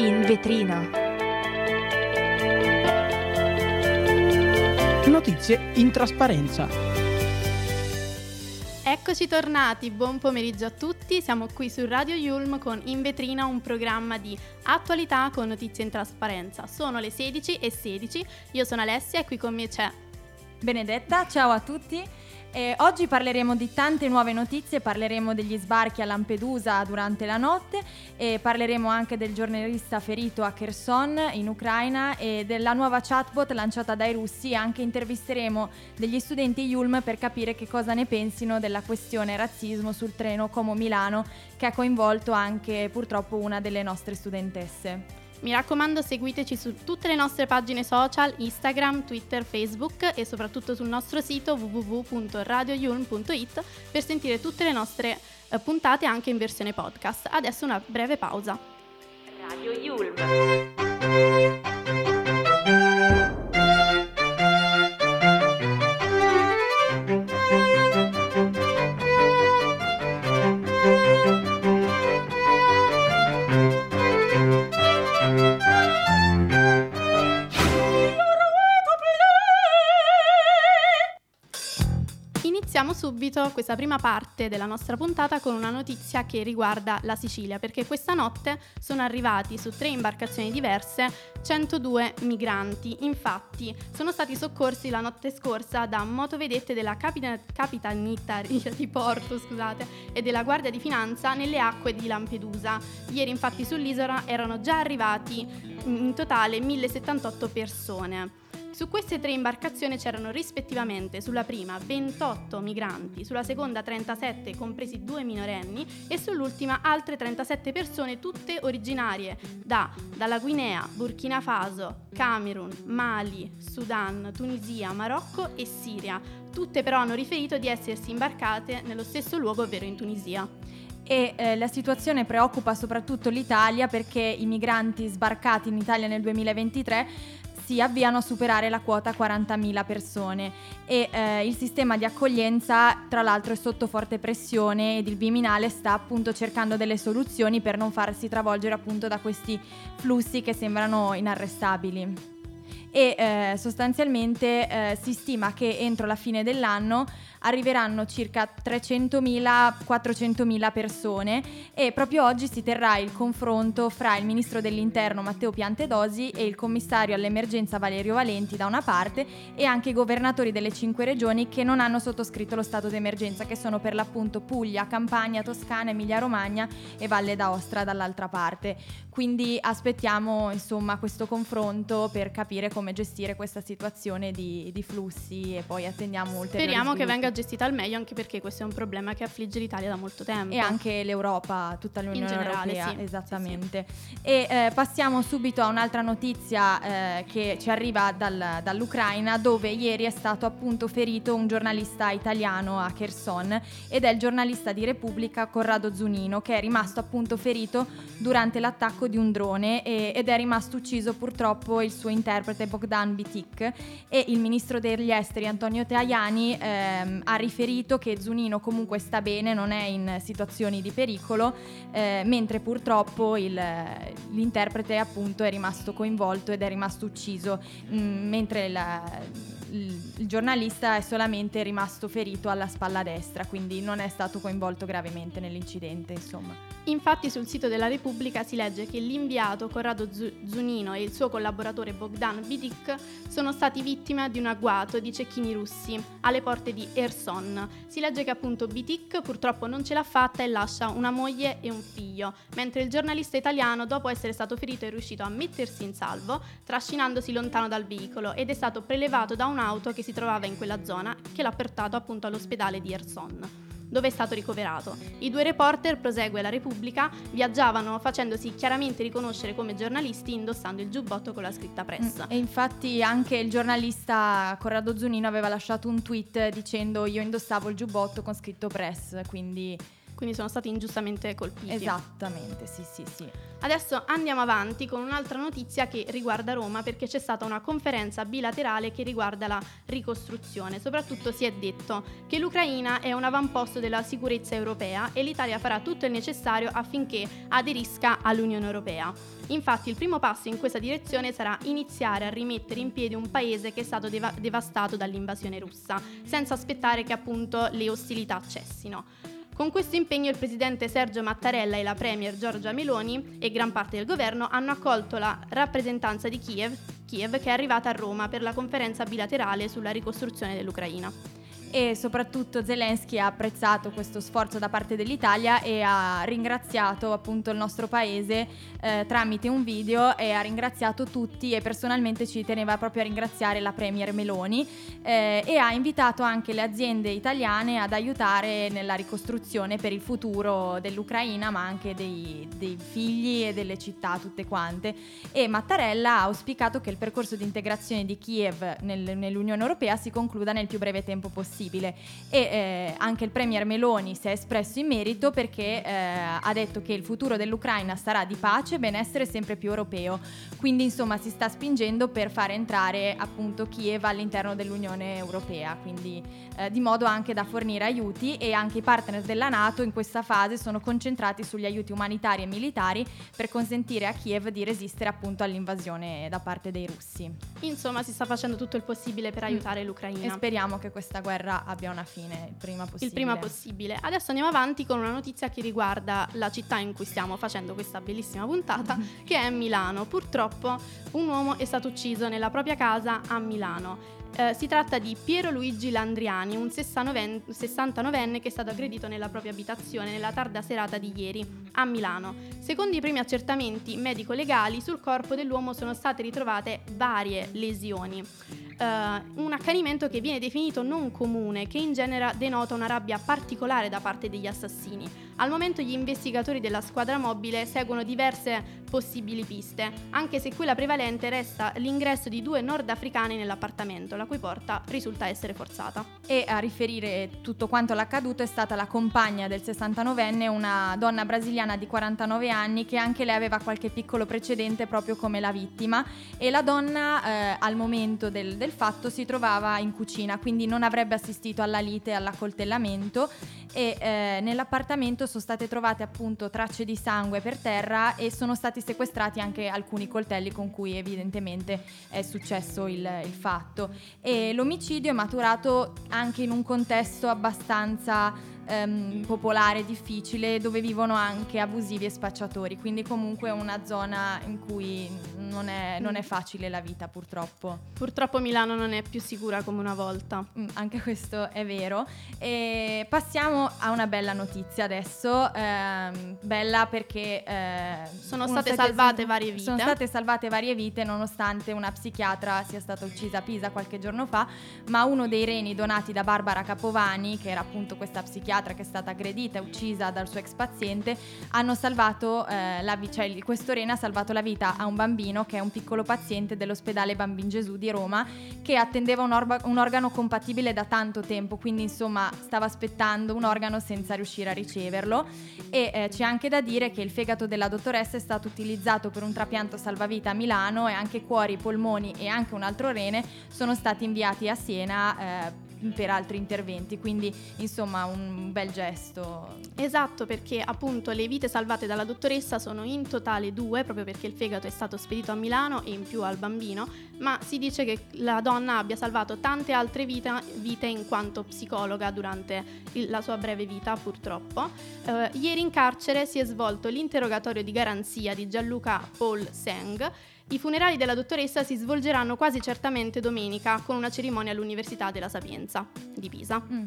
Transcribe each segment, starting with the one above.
In vetrina. Notizie in trasparenza. Eccoci tornati, buon pomeriggio a tutti, siamo qui su Radio Yulm con In Vetrina, un programma di attualità con notizie in trasparenza. Sono le 16 e 16, io sono Alessia e qui con me c'è Benedetta, ciao a tutti. Eh, oggi parleremo di tante nuove notizie, parleremo degli sbarchi a Lampedusa durante la notte e parleremo anche del giornalista ferito a Kherson in Ucraina e della nuova chatbot lanciata dai russi e anche intervisteremo degli studenti Yulm per capire che cosa ne pensino della questione razzismo sul treno Como-Milano che ha coinvolto anche purtroppo una delle nostre studentesse. Mi raccomando seguiteci su tutte le nostre pagine social, Instagram, Twitter, Facebook e soprattutto sul nostro sito www.radioyulm.it per sentire tutte le nostre eh, puntate anche in versione podcast. Adesso una breve pausa. Radio Yulm. Subito questa prima parte della nostra puntata con una notizia che riguarda la Sicilia, perché questa notte sono arrivati su tre imbarcazioni diverse 102 migranti. Infatti, sono stati soccorsi la notte scorsa da motovedette della capita- Capitanittaria di Porto, scusate, e della Guardia di Finanza nelle acque di Lampedusa. Ieri, infatti, sull'isola erano già arrivati in totale 1078 persone. Su queste tre imbarcazioni c'erano rispettivamente sulla prima 28 migranti, sulla seconda 37 compresi due minorenni e sull'ultima altre 37 persone tutte originarie da, dalla Guinea, Burkina Faso, Camerun, Mali, Sudan, Tunisia, Marocco e Siria. Tutte però hanno riferito di essersi imbarcate nello stesso luogo, ovvero in Tunisia. E eh, la situazione preoccupa soprattutto l'Italia perché i migranti sbarcati in Italia nel 2023 si avviano a superare la quota 40.000 persone e eh, il sistema di accoglienza tra l'altro è sotto forte pressione ed il Viminale sta appunto cercando delle soluzioni per non farsi travolgere appunto da questi flussi che sembrano inarrestabili. E eh, sostanzialmente eh, si stima che entro la fine dell'anno arriveranno circa 300.000-400.000 persone e proprio oggi si terrà il confronto fra il ministro dell'interno Matteo Piantedosi e il commissario all'emergenza Valerio Valenti da una parte e anche i governatori delle cinque regioni che non hanno sottoscritto lo stato d'emergenza che sono per l'appunto Puglia, Campania, Toscana, Emilia Romagna e Valle d'Aostra dall'altra parte. Quindi aspettiamo insomma questo confronto per capire come gestire questa situazione di, di flussi e poi attendiamo ulteriori Speriamo che sviluppi. Venga gestita al meglio anche perché questo è un problema che affligge l'Italia da molto tempo. E anche l'Europa, tutta l'Unione generale, Europea, sì. esattamente. E eh, passiamo subito a un'altra notizia eh, che ci arriva dal- dall'Ucraina, dove ieri è stato appunto ferito un giornalista italiano a Kherson ed è il giornalista di Repubblica Corrado Zunino, che è rimasto appunto ferito durante l'attacco di un drone e- ed è rimasto ucciso purtroppo il suo interprete Bogdan Bitik e il ministro degli esteri Antonio Tajani ehm, ha riferito che Zunino comunque sta bene, non è in situazioni di pericolo, eh, mentre purtroppo il- l'interprete appunto è rimasto coinvolto ed è rimasto ucciso, mm, mentre la- il, giornalista è solamente rimasto ferito alla spalla destra, quindi non è stato coinvolto gravemente nell'incidente, insomma. Infatti sul sito della Repubblica si legge che l'inviato Corrado Zu- Zunino e il suo collaboratore Bogdan Bidik sono stati vittime di un agguato di cecchini russi alle porte di Erson. Si legge che appunto Bidik purtroppo non ce l'ha fatta e lascia una moglie e un figlio, mentre il giornalista italiano dopo essere stato ferito è riuscito a mettersi in salvo trascinandosi lontano dal veicolo ed è stato prelevato da un'auto che si trovava in quella zona che l'ha portato appunto all'ospedale di Erson dove è stato ricoverato. I due reporter, prosegue la Repubblica, viaggiavano facendosi chiaramente riconoscere come giornalisti indossando il giubbotto con la scritta press. E infatti anche il giornalista Corrado Zunino aveva lasciato un tweet dicendo io indossavo il giubbotto con scritto press, quindi quindi sono stati ingiustamente colpiti. Esattamente, sì, sì, sì. Adesso andiamo avanti con un'altra notizia che riguarda Roma perché c'è stata una conferenza bilaterale che riguarda la ricostruzione. Soprattutto si è detto che l'Ucraina è un avamposto della sicurezza europea e l'Italia farà tutto il necessario affinché aderisca all'Unione Europea. Infatti il primo passo in questa direzione sarà iniziare a rimettere in piedi un paese che è stato deva- devastato dall'invasione russa, senza aspettare che appunto le ostilità cessino. Con questo impegno il presidente Sergio Mattarella e la premier Giorgia Meloni e gran parte del governo hanno accolto la rappresentanza di Kiev, Kiev che è arrivata a Roma per la conferenza bilaterale sulla ricostruzione dell'Ucraina e soprattutto Zelensky ha apprezzato questo sforzo da parte dell'Italia e ha ringraziato appunto il nostro paese eh, tramite un video e ha ringraziato tutti e personalmente ci teneva proprio a ringraziare la Premier Meloni eh, e ha invitato anche le aziende italiane ad aiutare nella ricostruzione per il futuro dell'Ucraina ma anche dei, dei figli e delle città tutte quante. E Mattarella ha auspicato che il percorso di integrazione di Kiev nel, nell'Unione Europea si concluda nel più breve tempo possibile possibile e eh, anche il Premier Meloni si è espresso in merito perché eh, ha detto che il futuro dell'Ucraina sarà di pace e benessere sempre più europeo. Quindi insomma si sta spingendo per fare entrare appunto Kiev all'interno dell'Unione Europea, quindi eh, di modo anche da fornire aiuti e anche i partner della Nato in questa fase sono concentrati sugli aiuti umanitari e militari per consentire a Kiev di resistere appunto all'invasione da parte dei russi. Insomma si sta facendo tutto il possibile per mm. aiutare l'Ucraina. E speriamo che questa guerra guerra abbia una fine il prima possibile. Il prima possibile. Adesso andiamo avanti con una notizia che riguarda la città in cui stiamo facendo questa bellissima puntata, che è Milano. Purtroppo un uomo è stato ucciso nella propria casa a Milano. Eh, si tratta di Piero Luigi Landriani, un 69enne che è stato aggredito nella propria abitazione nella tarda serata di ieri a Milano. Secondo i primi accertamenti medico-legali, sul corpo dell'uomo sono state ritrovate varie lesioni uh, un accanimento che viene definito non comune, che in genere denota una rabbia particolare da parte degli assassini. Al momento gli investigatori della squadra mobile seguono diverse possibili piste, anche se quella prevalente resta l'ingresso di due nordafricani nell'appartamento, la cui porta risulta essere forzata. E a riferire tutto quanto l'accaduto è stata la compagna del 69enne, una donna brasiliana di 49 anni che anche lei aveva qualche piccolo precedente proprio come la vittima e la donna eh, al momento del, del fatto si trovava in cucina, quindi non avrebbe assistito alla lite e all'accoltellamento e eh, nell'appartamento sono state trovate appunto tracce di sangue per terra e sono stati sequestrati anche alcuni coltelli con cui evidentemente è successo il, il fatto. E l'omicidio è maturato anche in un contesto abbastanza ehm, popolare, difficile, dove vivono anche abusivi e spacciatori, quindi comunque una zona in cui non è, non è facile la vita purtroppo. Purtroppo Milano non è più sicura come una volta. Mm, anche questo è vero. E passiamo a una bella notizia adesso, ehm, bella perché eh, sono state salvate varie vite. Sono state salvate varie vite nonostante una psichiatra sia stata uccisa a Pisa qualche giorno fa, ma uno dei reni donati da Barbara Capovani, che era appunto questa psichiatra, psichiatra che è stata aggredita e uccisa dal suo ex paziente hanno salvato eh, la vita, cioè questo rene ha salvato la vita a un bambino che è un piccolo paziente dell'ospedale Bambin Gesù di Roma che attendeva un, orba, un organo compatibile da tanto tempo, quindi insomma stava aspettando un organo senza riuscire a riceverlo. E eh, c'è anche da dire che il fegato della dottoressa è stato utilizzato per un trapianto salvavita a Milano e anche cuori, polmoni e anche un altro rene sono stati inviati a Siena eh, per altri interventi, quindi insomma un bel gesto. Esatto, perché appunto le vite salvate dalla dottoressa sono in totale due, proprio perché il fegato è stato spedito a Milano e in più al bambino, ma si dice che la donna abbia salvato tante altre vita, vite in quanto psicologa durante il, la sua breve vita, purtroppo. Eh, ieri in carcere si è svolto l'interrogatorio di garanzia di Gianluca Paul Seng i funerali della dottoressa si svolgeranno quasi certamente domenica con una cerimonia all'Università della Sapienza di Pisa. Mm.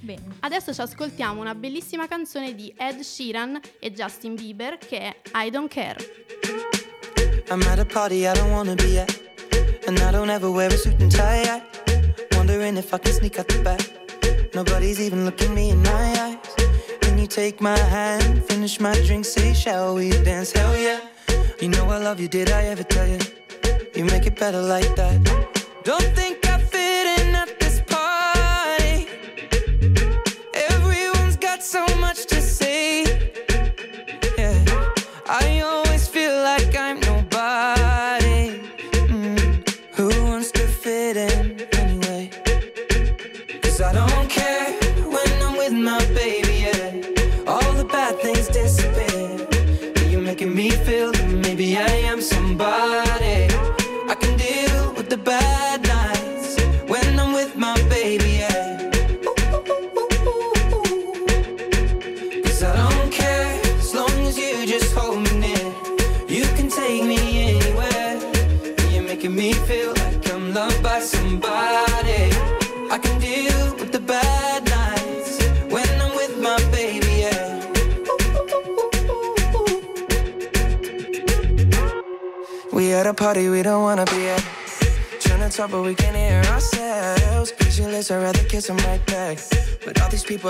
Bene. Adesso ci ascoltiamo una bellissima canzone di Ed Sheeran e Justin Bieber che è I Don't Care. I'm at a party I don't wanna be at And I don't ever wear a suit and tie at Wondering if I can sneak out the back Nobody's even looking me in my eyes Can you take my hand, finish my drink, say shall we dance, hell yeah You know I love you, did I ever tell you? You make it better like that. Don't think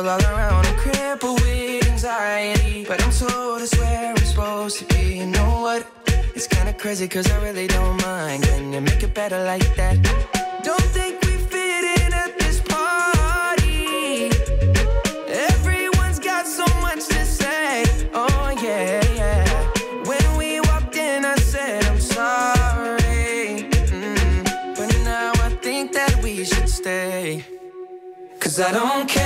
all around, I'm crippled with anxiety. But I'm told it's where I'm supposed to be. You know what? It's kinda crazy, cause I really don't mind. Can you make it better like that? Don't think we fit in at this party. Everyone's got so much to say. Oh, yeah, yeah. When we walked in, I said, I'm sorry. Mm, But now I think that we should stay. Cause I don't care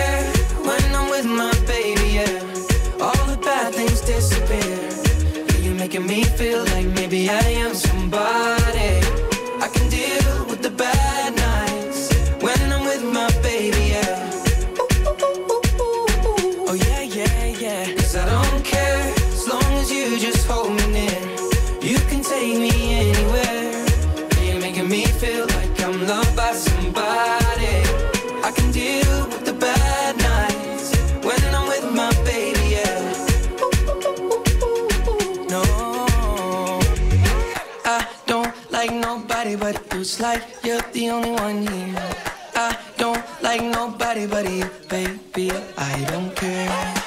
yeah, yeah. Nobody but you. It's like you're the only one here. I don't like nobody but you, baby. I don't care.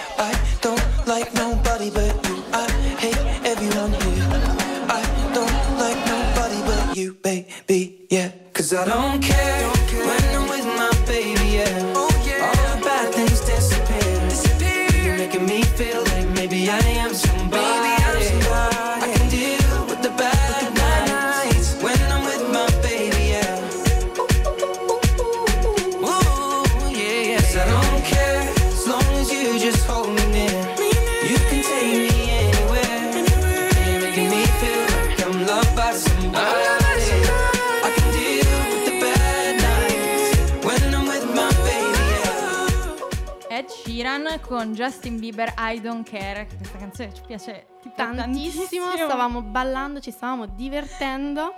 Con Justin Bieber I Don't Care. che Questa canzone ci piace tipo Tantissimo, stavamo ballando, ci stavamo divertendo.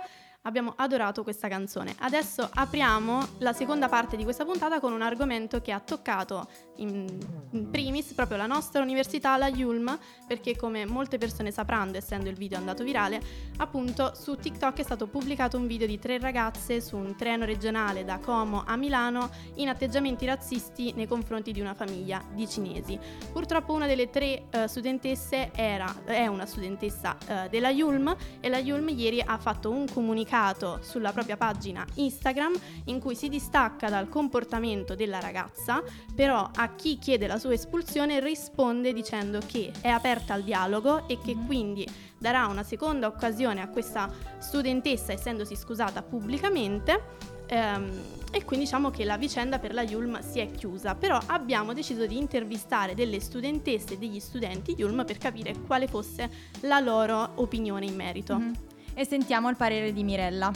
Abbiamo adorato questa canzone. Adesso apriamo la seconda parte di questa puntata con un argomento che ha toccato in, in primis proprio la nostra università, la Yulm, perché come molte persone sapranno, essendo il video andato virale, appunto su TikTok è stato pubblicato un video di tre ragazze su un treno regionale da Como a Milano in atteggiamenti razzisti nei confronti di una famiglia di cinesi. Purtroppo una delle tre eh, studentesse era, è una studentessa eh, della Yulm e la Yulm ieri ha fatto un comunicato sulla propria pagina Instagram in cui si distacca dal comportamento della ragazza, però a chi chiede la sua espulsione risponde dicendo che è aperta al dialogo e che quindi darà una seconda occasione a questa studentessa essendosi scusata pubblicamente. Ehm, e quindi diciamo che la vicenda per la Yulm si è chiusa, però abbiamo deciso di intervistare delle studentesse e degli studenti Yulm per capire quale fosse la loro opinione in merito. Mhm. E sentiamo il parere di Mirella.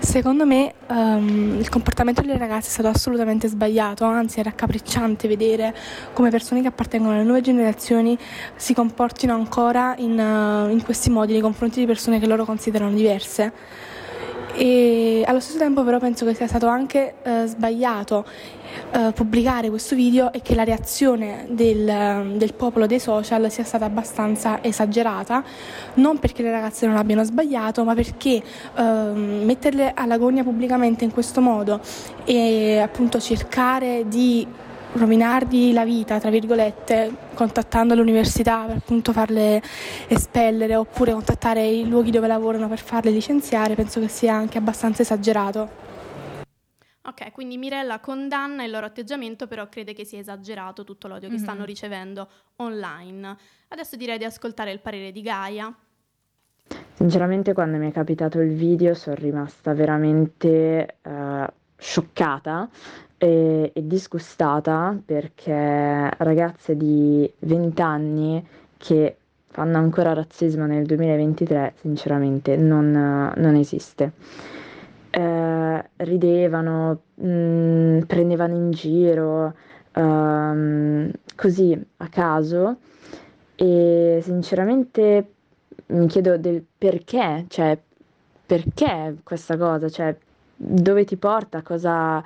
Secondo me ehm, il comportamento delle ragazze è stato assolutamente sbagliato, anzi è raccapricciante vedere come persone che appartengono alle nuove generazioni si comportino ancora in, eh, in questi modi nei confronti di persone che loro considerano diverse. E allo stesso tempo però penso che sia stato anche eh, sbagliato eh, pubblicare questo video e che la reazione del, del popolo dei social sia stata abbastanza esagerata, non perché le ragazze non abbiano sbagliato, ma perché ehm, metterle alla gogna pubblicamente in questo modo e appunto cercare di rovinargli la vita, tra virgolette, contattando l'università per appunto farle espellere oppure contattare i luoghi dove lavorano per farle licenziare, penso che sia anche abbastanza esagerato. Ok, quindi Mirella condanna il loro atteggiamento, però crede che sia esagerato tutto l'odio che Mhm. stanno ricevendo online. Adesso direi di ascoltare il parere di Gaia. Sinceramente, quando mi è capitato il video sono rimasta veramente eh, scioccata e, e disgustata perché ragazze di 20 anni che fanno ancora razzismo nel 2023, sinceramente non, non esiste. Eh, ridevano, mh, prendevano in giro, ehm, così a caso e sinceramente mi chiedo del perché, cioè perché questa cosa, cioè dove ti porta, cosa,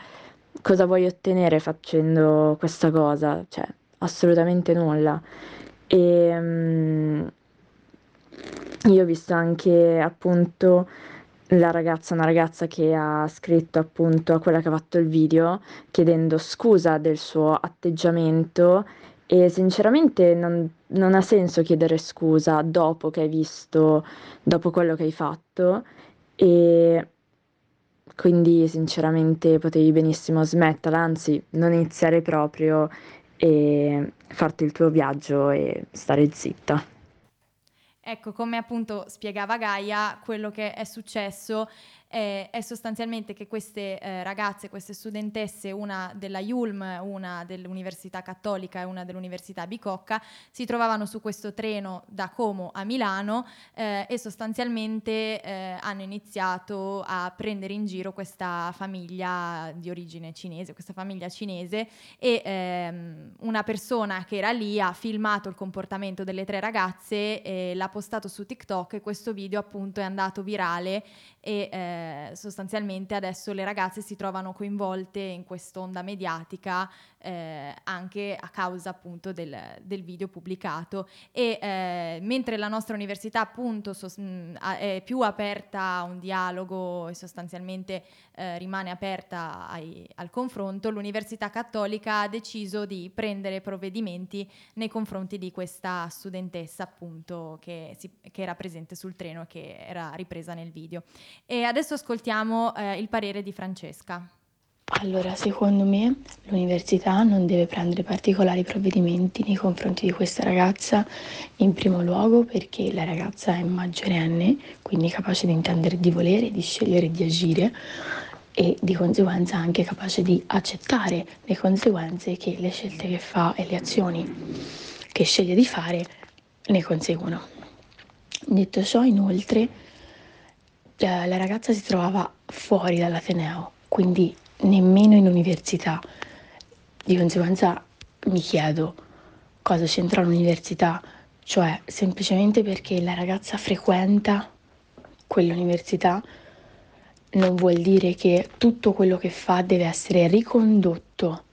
cosa vuoi ottenere facendo questa cosa, cioè assolutamente nulla. E mm, io ho visto anche appunto la ragazza, una ragazza che ha scritto appunto a quella che ha fatto il video chiedendo scusa del suo atteggiamento e sinceramente non, non ha senso chiedere scusa dopo che hai visto, dopo quello che hai fatto e quindi sinceramente potevi benissimo smetterla, anzi non iniziare proprio e farti il tuo viaggio e stare zitta. Ecco, come appunto spiegava Gaia, quello che è successo è, è sostanzialmente che queste eh, ragazze, queste studentesse, una della Yulm, una dell'Università Cattolica e una dell'Università Bicocca, si trovavano su questo treno da Como a Milano eh, e sostanzialmente eh, hanno iniziato a prendere in giro questa famiglia di origine cinese, questa famiglia cinese e ehm, una persona che era lì ha filmato il comportamento delle tre ragazze l'ha postato su TikTok e questo video appunto è andato virale e eh, sostanzialmente adesso le ragazze si trovano coinvolte in quest'onda mediatica eh, anche a causa appunto del, del video pubblicato e eh, mentre la nostra università appunto sos- mh, è più aperta a un dialogo e sostanzialmente eh, rimane aperta ai, al confronto, l'Università Cattolica ha deciso di prendere provvedimenti nei confronti di questa studentessa appunto che, si, che era presente sul treno e che era ripresa nel video. E adesso ascoltiamo eh, il parere di Francesca. Allora, secondo me l'università non deve prendere particolari provvedimenti nei confronti di questa ragazza, in primo luogo perché la ragazza è maggiorenne, quindi capace di intendere di volere, di scegliere di agire e di conseguenza anche capace di accettare le conseguenze che le scelte che fa e le azioni che sceglie di fare ne conseguono. Detto ciò, inoltre, la, ragazza si trovava fuori dall'Ateneo, quindi nemmeno in università. Di conseguenza mi chiedo cosa c'entra l'università, cioè semplicemente perché la ragazza frequenta quell'università non vuol dire che tutto quello che fa deve essere ricondotto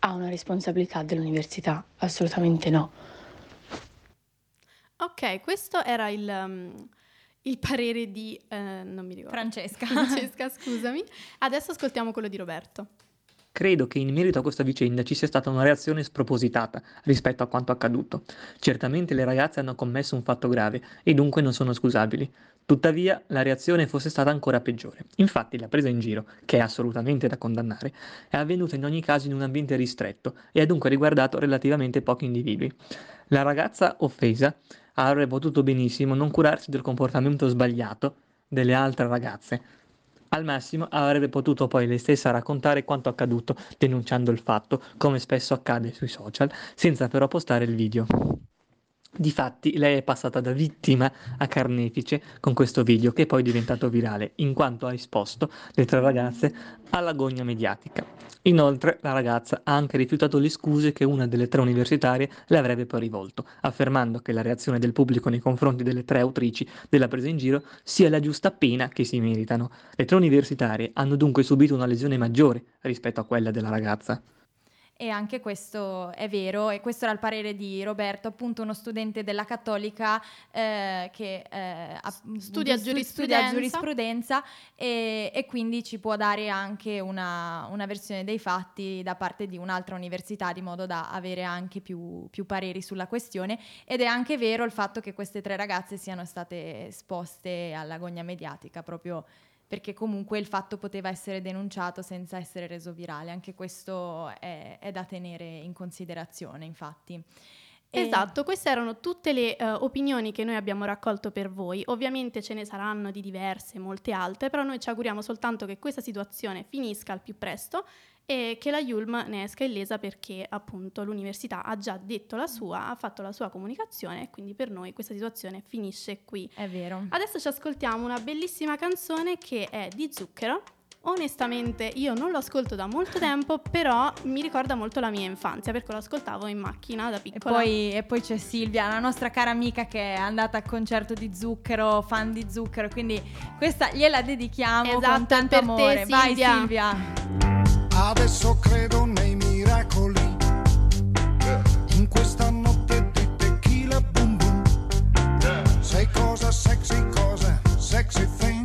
a una responsabilità dell'università, assolutamente no. Ok, questo era il, um, il parere di... eh, non mi ricordo. Francesca. Francesca, scusami. Adesso ascoltiamo quello di Roberto. Credo che in merito a questa vicenda ci sia stata una reazione spropositata rispetto a quanto accaduto. Certamente le ragazze hanno commesso un fatto grave e dunque non sono scusabili. Tuttavia la reazione fosse stata ancora peggiore. Infatti la presa in giro, che è assolutamente da condannare, è avvenuta in ogni caso in un ambiente ristretto e ha dunque riguardato relativamente pochi individui. La ragazza offesa avrebbe potuto benissimo non curarsi del comportamento sbagliato delle altre ragazze. Al massimo avrebbe potuto poi lei stessa raccontare quanto accaduto denunciando il fatto, come spesso accade sui social, senza però postare il video. Difatti lei è passata da vittima a carnefice con questo video che è poi diventato virale, in quanto ha risposto le tre ragazze alla gogna mediatica. Inoltre la ragazza ha anche rifiutato le scuse che una delle tre universitarie le avrebbe poi rivolto, affermando che la reazione del pubblico nei confronti delle tre autrici della presa in giro sia la giusta pena che si meritano. Le tre universitarie hanno dunque subito una lesione maggiore rispetto a quella della ragazza. E anche questo è vero, e questo era il parere di Roberto, appunto uno studente della Cattolica eh, che eh, studia, stu- giurisprudenza. studia giurisprudenza e, e, quindi ci può dare anche una, una, versione dei fatti da parte di un'altra università, di modo da avere anche più, più pareri sulla questione. Ed è anche vero il fatto che queste tre ragazze siano state esposte all'agonia mediatica proprio perché comunque il fatto poteva essere denunciato senza essere reso virale. Anche questo è, è da tenere in considerazione, infatti. Esatto, queste erano tutte le uh, opinioni che noi abbiamo raccolto per voi. Ovviamente ce ne saranno di diverse, molte altre, però noi ci auguriamo soltanto che questa situazione finisca al più presto e che la Yulm ne esca illesa perché appunto l'università ha già detto la sua, ha fatto la sua comunicazione e quindi per noi questa situazione finisce qui. È vero. Adesso ci ascoltiamo una bellissima canzone che è di Zucchero. Onestamente io non lo ascolto da molto tempo, però mi ricorda molto la mia infanzia perché lo ascoltavo in macchina da E piccola. poi, e poi c'è Silvia, la nostra cara amica che è andata al concerto di Zucchero, fan di Zucchero, quindi questa gliela dedichiamo Esatto, con tanto per te, amore. Vai Silvia. Adesso credo nei miracoli. In questa notte di tequila boom boom. Sei cosa sexy, cosa sexy thing.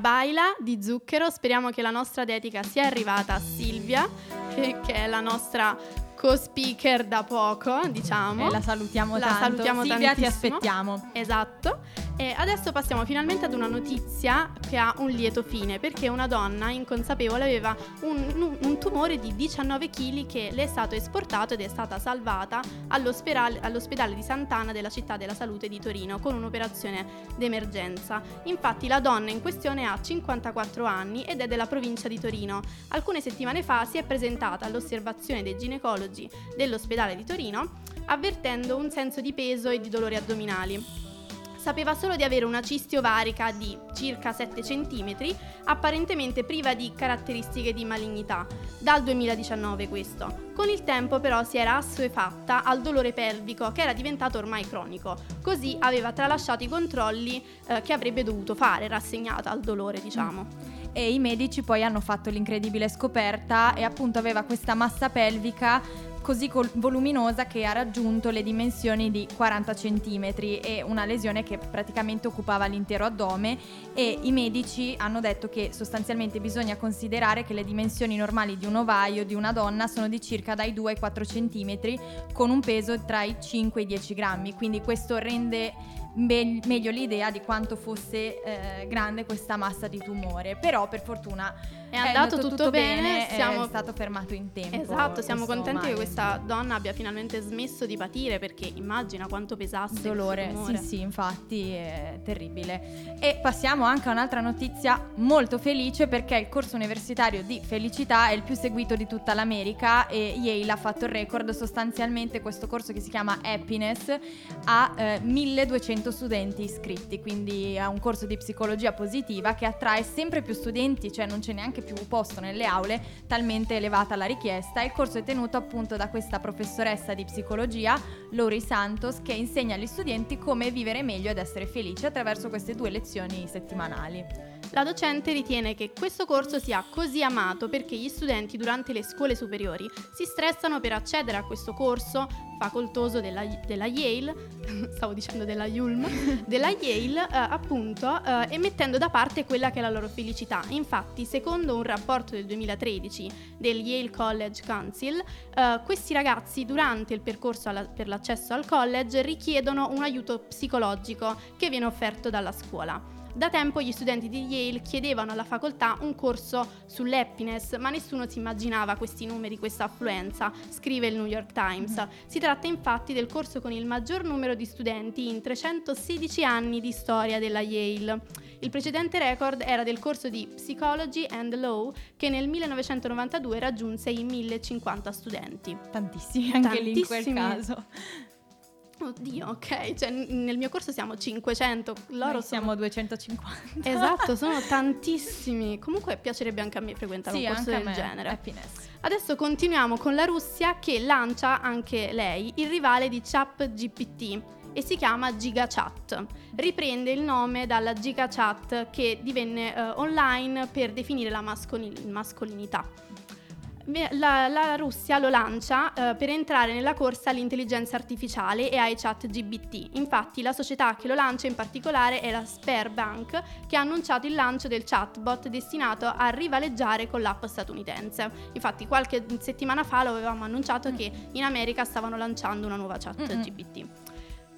Baila di Zucchero, speriamo che la nostra dedica sia arrivata a Silvia, che che è la nostra co-speaker da poco, diciamo. E la salutiamo La tanto. salutiamo Silvia, ti tantissimo. aspettiamo. Esatto. E adesso passiamo finalmente ad una notizia che ha un lieto fine, perché una donna inconsapevole aveva un, un tumore di 19 kg che le è stato esportato ed è stata salvata all'ospedale, all'ospedale di Sant'Anna della città della salute di Torino con un'operazione d'emergenza. Infatti la donna in questione ha 54 anni ed è della provincia di Torino. Alcune settimane fa si è presentata all'osservazione dei ginecologi dell'ospedale di Torino avvertendo un senso di peso e di dolori addominali. Sapeva solo di avere una cisti ovarica di circa 7 cm, apparentemente priva di caratteristiche di malignità, dal 2019 questo. Con il tempo però si era assuefatta al dolore pelvico che era diventato ormai cronico, così aveva tralasciato i controlli eh, che avrebbe dovuto fare, rassegnata al dolore diciamo. E i medici poi hanno fatto l'incredibile scoperta e appunto aveva questa massa pelvica così col- voluminosa che ha raggiunto le dimensioni di 40 cm e una lesione che praticamente occupava l'intero addome e i medici hanno detto che sostanzialmente bisogna considerare che le dimensioni normali di un ovaio di una donna sono di circa dai 2 ai 4 cm con un peso tra i 5 e i 10 grammi, quindi questo rende me- meglio l'idea di quanto fosse eh, grande questa massa di tumore, però per fortuna È andato tutto bene, siamo- è stato fermato in tempo. Esatto, siamo contenti che male. questa donna abbia finalmente smesso di patire perché immagina quanto pesasse dolore, questo sì sì, infatti è terribile. E passiamo anche a un'altra notizia molto felice perché il corso universitario di felicità è il più seguito di tutta l'America e Yale ha fatto il record, sostanzialmente questo corso che si chiama Happiness ha eh, 1200 studenti iscritti, quindi è un corso di psicologia positiva che attrae sempre più studenti, cioè non c'è neanche più posto nelle aule, talmente elevata la richiesta. Il corso è tenuto appunto da questa professoressa di psicologia, Lori Santos, che insegna agli studenti come vivere meglio ed essere felici attraverso queste due lezioni settimanali. La docente ritiene che questo corso sia così amato perché gli studenti durante le scuole superiori si stressano per accedere a questo corso facoltoso della, della Yale, stavo dicendo della Yulm, della Yale eh, appunto, eh, e mettendo da parte quella che è la loro felicità. Infatti, secondo un rapporto del 2013 del Yale College Council, eh, questi ragazzi durante il percorso alla- per l'accesso al college richiedono un aiuto psicologico che viene offerto dalla scuola. Da tempo gli studenti di Yale chiedevano alla facoltà un corso sull'happiness, ma nessuno si immaginava questi numeri, questa affluenza, scrive il New York Times. Si tratta infatti del corso con il maggior numero di studenti in 316 anni di storia della Yale. Il precedente record era del corso di Psychology and Law che nel 1992 raggiunse i 1050 studenti. Tantissimi anche lì in quel Tantissimi. caso. Oddio, ok, cioè nel mio corso siamo 500, loro Noi sono siamo 250. Esatto, sono tantissimi. Comunque piacerebbe anche a me frequentare sì, un corso del genere. Happiness. Adesso continuiamo con la Russia che lancia anche lei il rivale di ChatGPT e si chiama GigaChat. Riprende il nome dalla GigaChat che divenne eh, online per definire la mascoli- mascolinità. La, la Russia lo lancia eh, per entrare nella corsa all'intelligenza artificiale e ai chat GBT. Infatti la società che lo lancia in particolare è la Sberbank che ha annunciato il lancio del chatbot destinato a rivaleggiare con l'app statunitense. Infatti qualche settimana fa lo avevamo annunciato che in America stavano lanciando una nuova chat Mm-mm. GBT.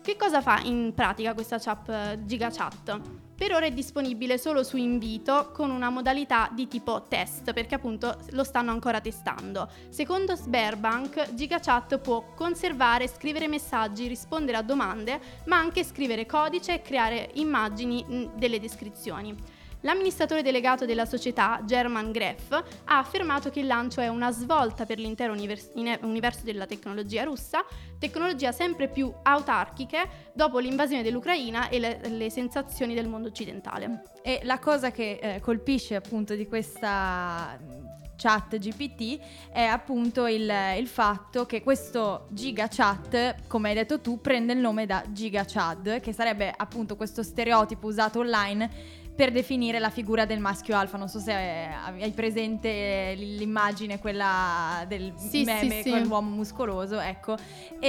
Che cosa fa in pratica questa chat eh, GigaChat? Per ora è disponibile solo su invito con una modalità di tipo test perché appunto lo stanno ancora testando. Secondo Sberbank, GigaChat può conservare, scrivere messaggi, rispondere a domande, ma anche scrivere codice e creare immagini mh, delle descrizioni. L'amministratore delegato della società, German Greff, ha affermato che il lancio è una svolta per l'intero univers- universo della tecnologia russa, tecnologia sempre più autarchiche dopo l'invasione dell'Ucraina e le, le sensazioni del mondo occidentale. E la cosa che eh, colpisce appunto di questa mm, chat GPT è appunto il, il fatto che questo giga chat, come hai detto tu, prende il nome da giga chad, che sarebbe appunto questo stereotipo usato online per definire la figura del maschio alfa. Non so se eh, hai presente l'immagine, quella del Sì, meme sì, sì. con l'uomo muscoloso, ecco. E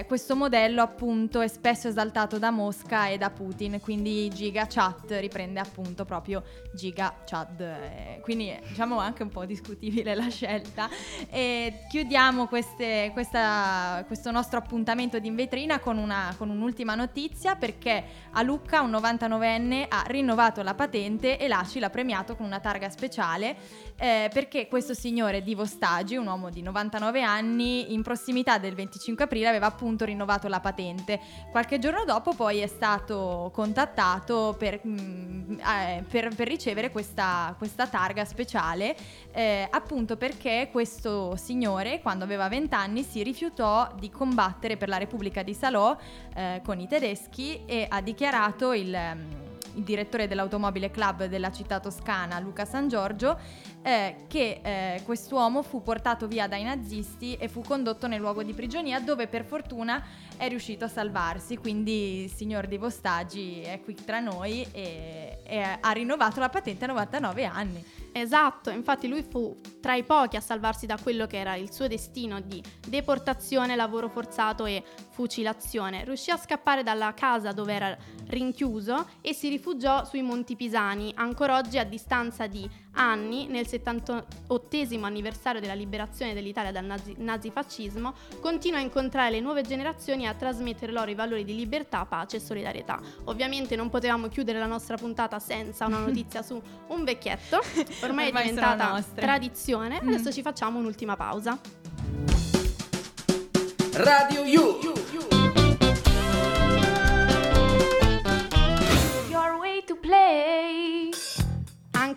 eh, questo modello appunto è spesso esaltato da Mosca e da Putin, quindi Giga Chat riprende appunto proprio Giga Chad. eh, quindi diciamo anche un po' discutibile la scelta. E chiudiamo queste- questa- questo nostro appuntamento di in vetrina con, una- con un'ultima notizia perché a Lucca un 99enne ha rinnovato la patente e l'ACI l'ha premiato con una targa speciale eh, perché questo signore Divo Stagi, un uomo di 99 anni, in prossimità del 25 aprile aveva appunto rinnovato la patente. Qualche giorno dopo poi è stato contattato per, mm, eh, per- per ricevere questa, questa targa speciale eh, appunto perché questo signore quando aveva 20 anni si rifiutò di combattere per la Repubblica di Salò eh, con i tedeschi e ha dichiarato il, ehm, il direttore dell'automobile club della città toscana Luca San Giorgio eh, che eh, quest'uomo fu portato via dai nazisti e fu condotto nel luogo di prigionia dove per fortuna è riuscito a salvarsi quindi il signor Di Vostagi è qui tra noi e, e ha rinnovato la patente a 99 anni Esatto, infatti lui fu tra i pochi a salvarsi da quello che era il suo destino di deportazione, lavoro forzato e fucilazione. Riuscì a scappare dalla casa dove era rinchiuso e si rifugiò sui Monti Pisani. Ancora oggi, a distanza di anni, nel 78 anniversario della liberazione dell'Italia dal nazi- nazifascismo, continua a incontrare le nuove generazioni e a trasmettere loro i valori di libertà, pace e solidarietà. Ovviamente non potevamo chiudere la nostra puntata senza una notizia su un vecchietto, ormai, Ormai è diventata tradizione. Mm. Adesso ci facciamo un'ultima pausa. Radio You. Your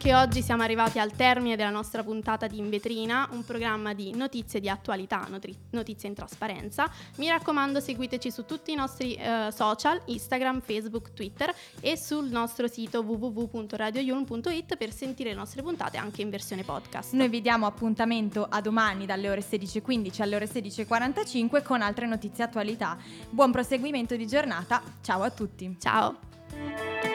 Anche oggi siamo arrivati al termine della nostra puntata di In Vetrina, un programma di notizie di attualità, notri- notizie in trasparenza. Mi raccomando, seguiteci su tutti i nostri eh, social, Instagram, Facebook, Twitter e sul nostro sito www.radioyulm.it per sentire le nostre puntate anche in versione podcast. Noi vi diamo appuntamento a domani dalle ore 16.15 alle ore 16.45 con altre notizie e attualità. Buon proseguimento di giornata, ciao a tutti. Ciao!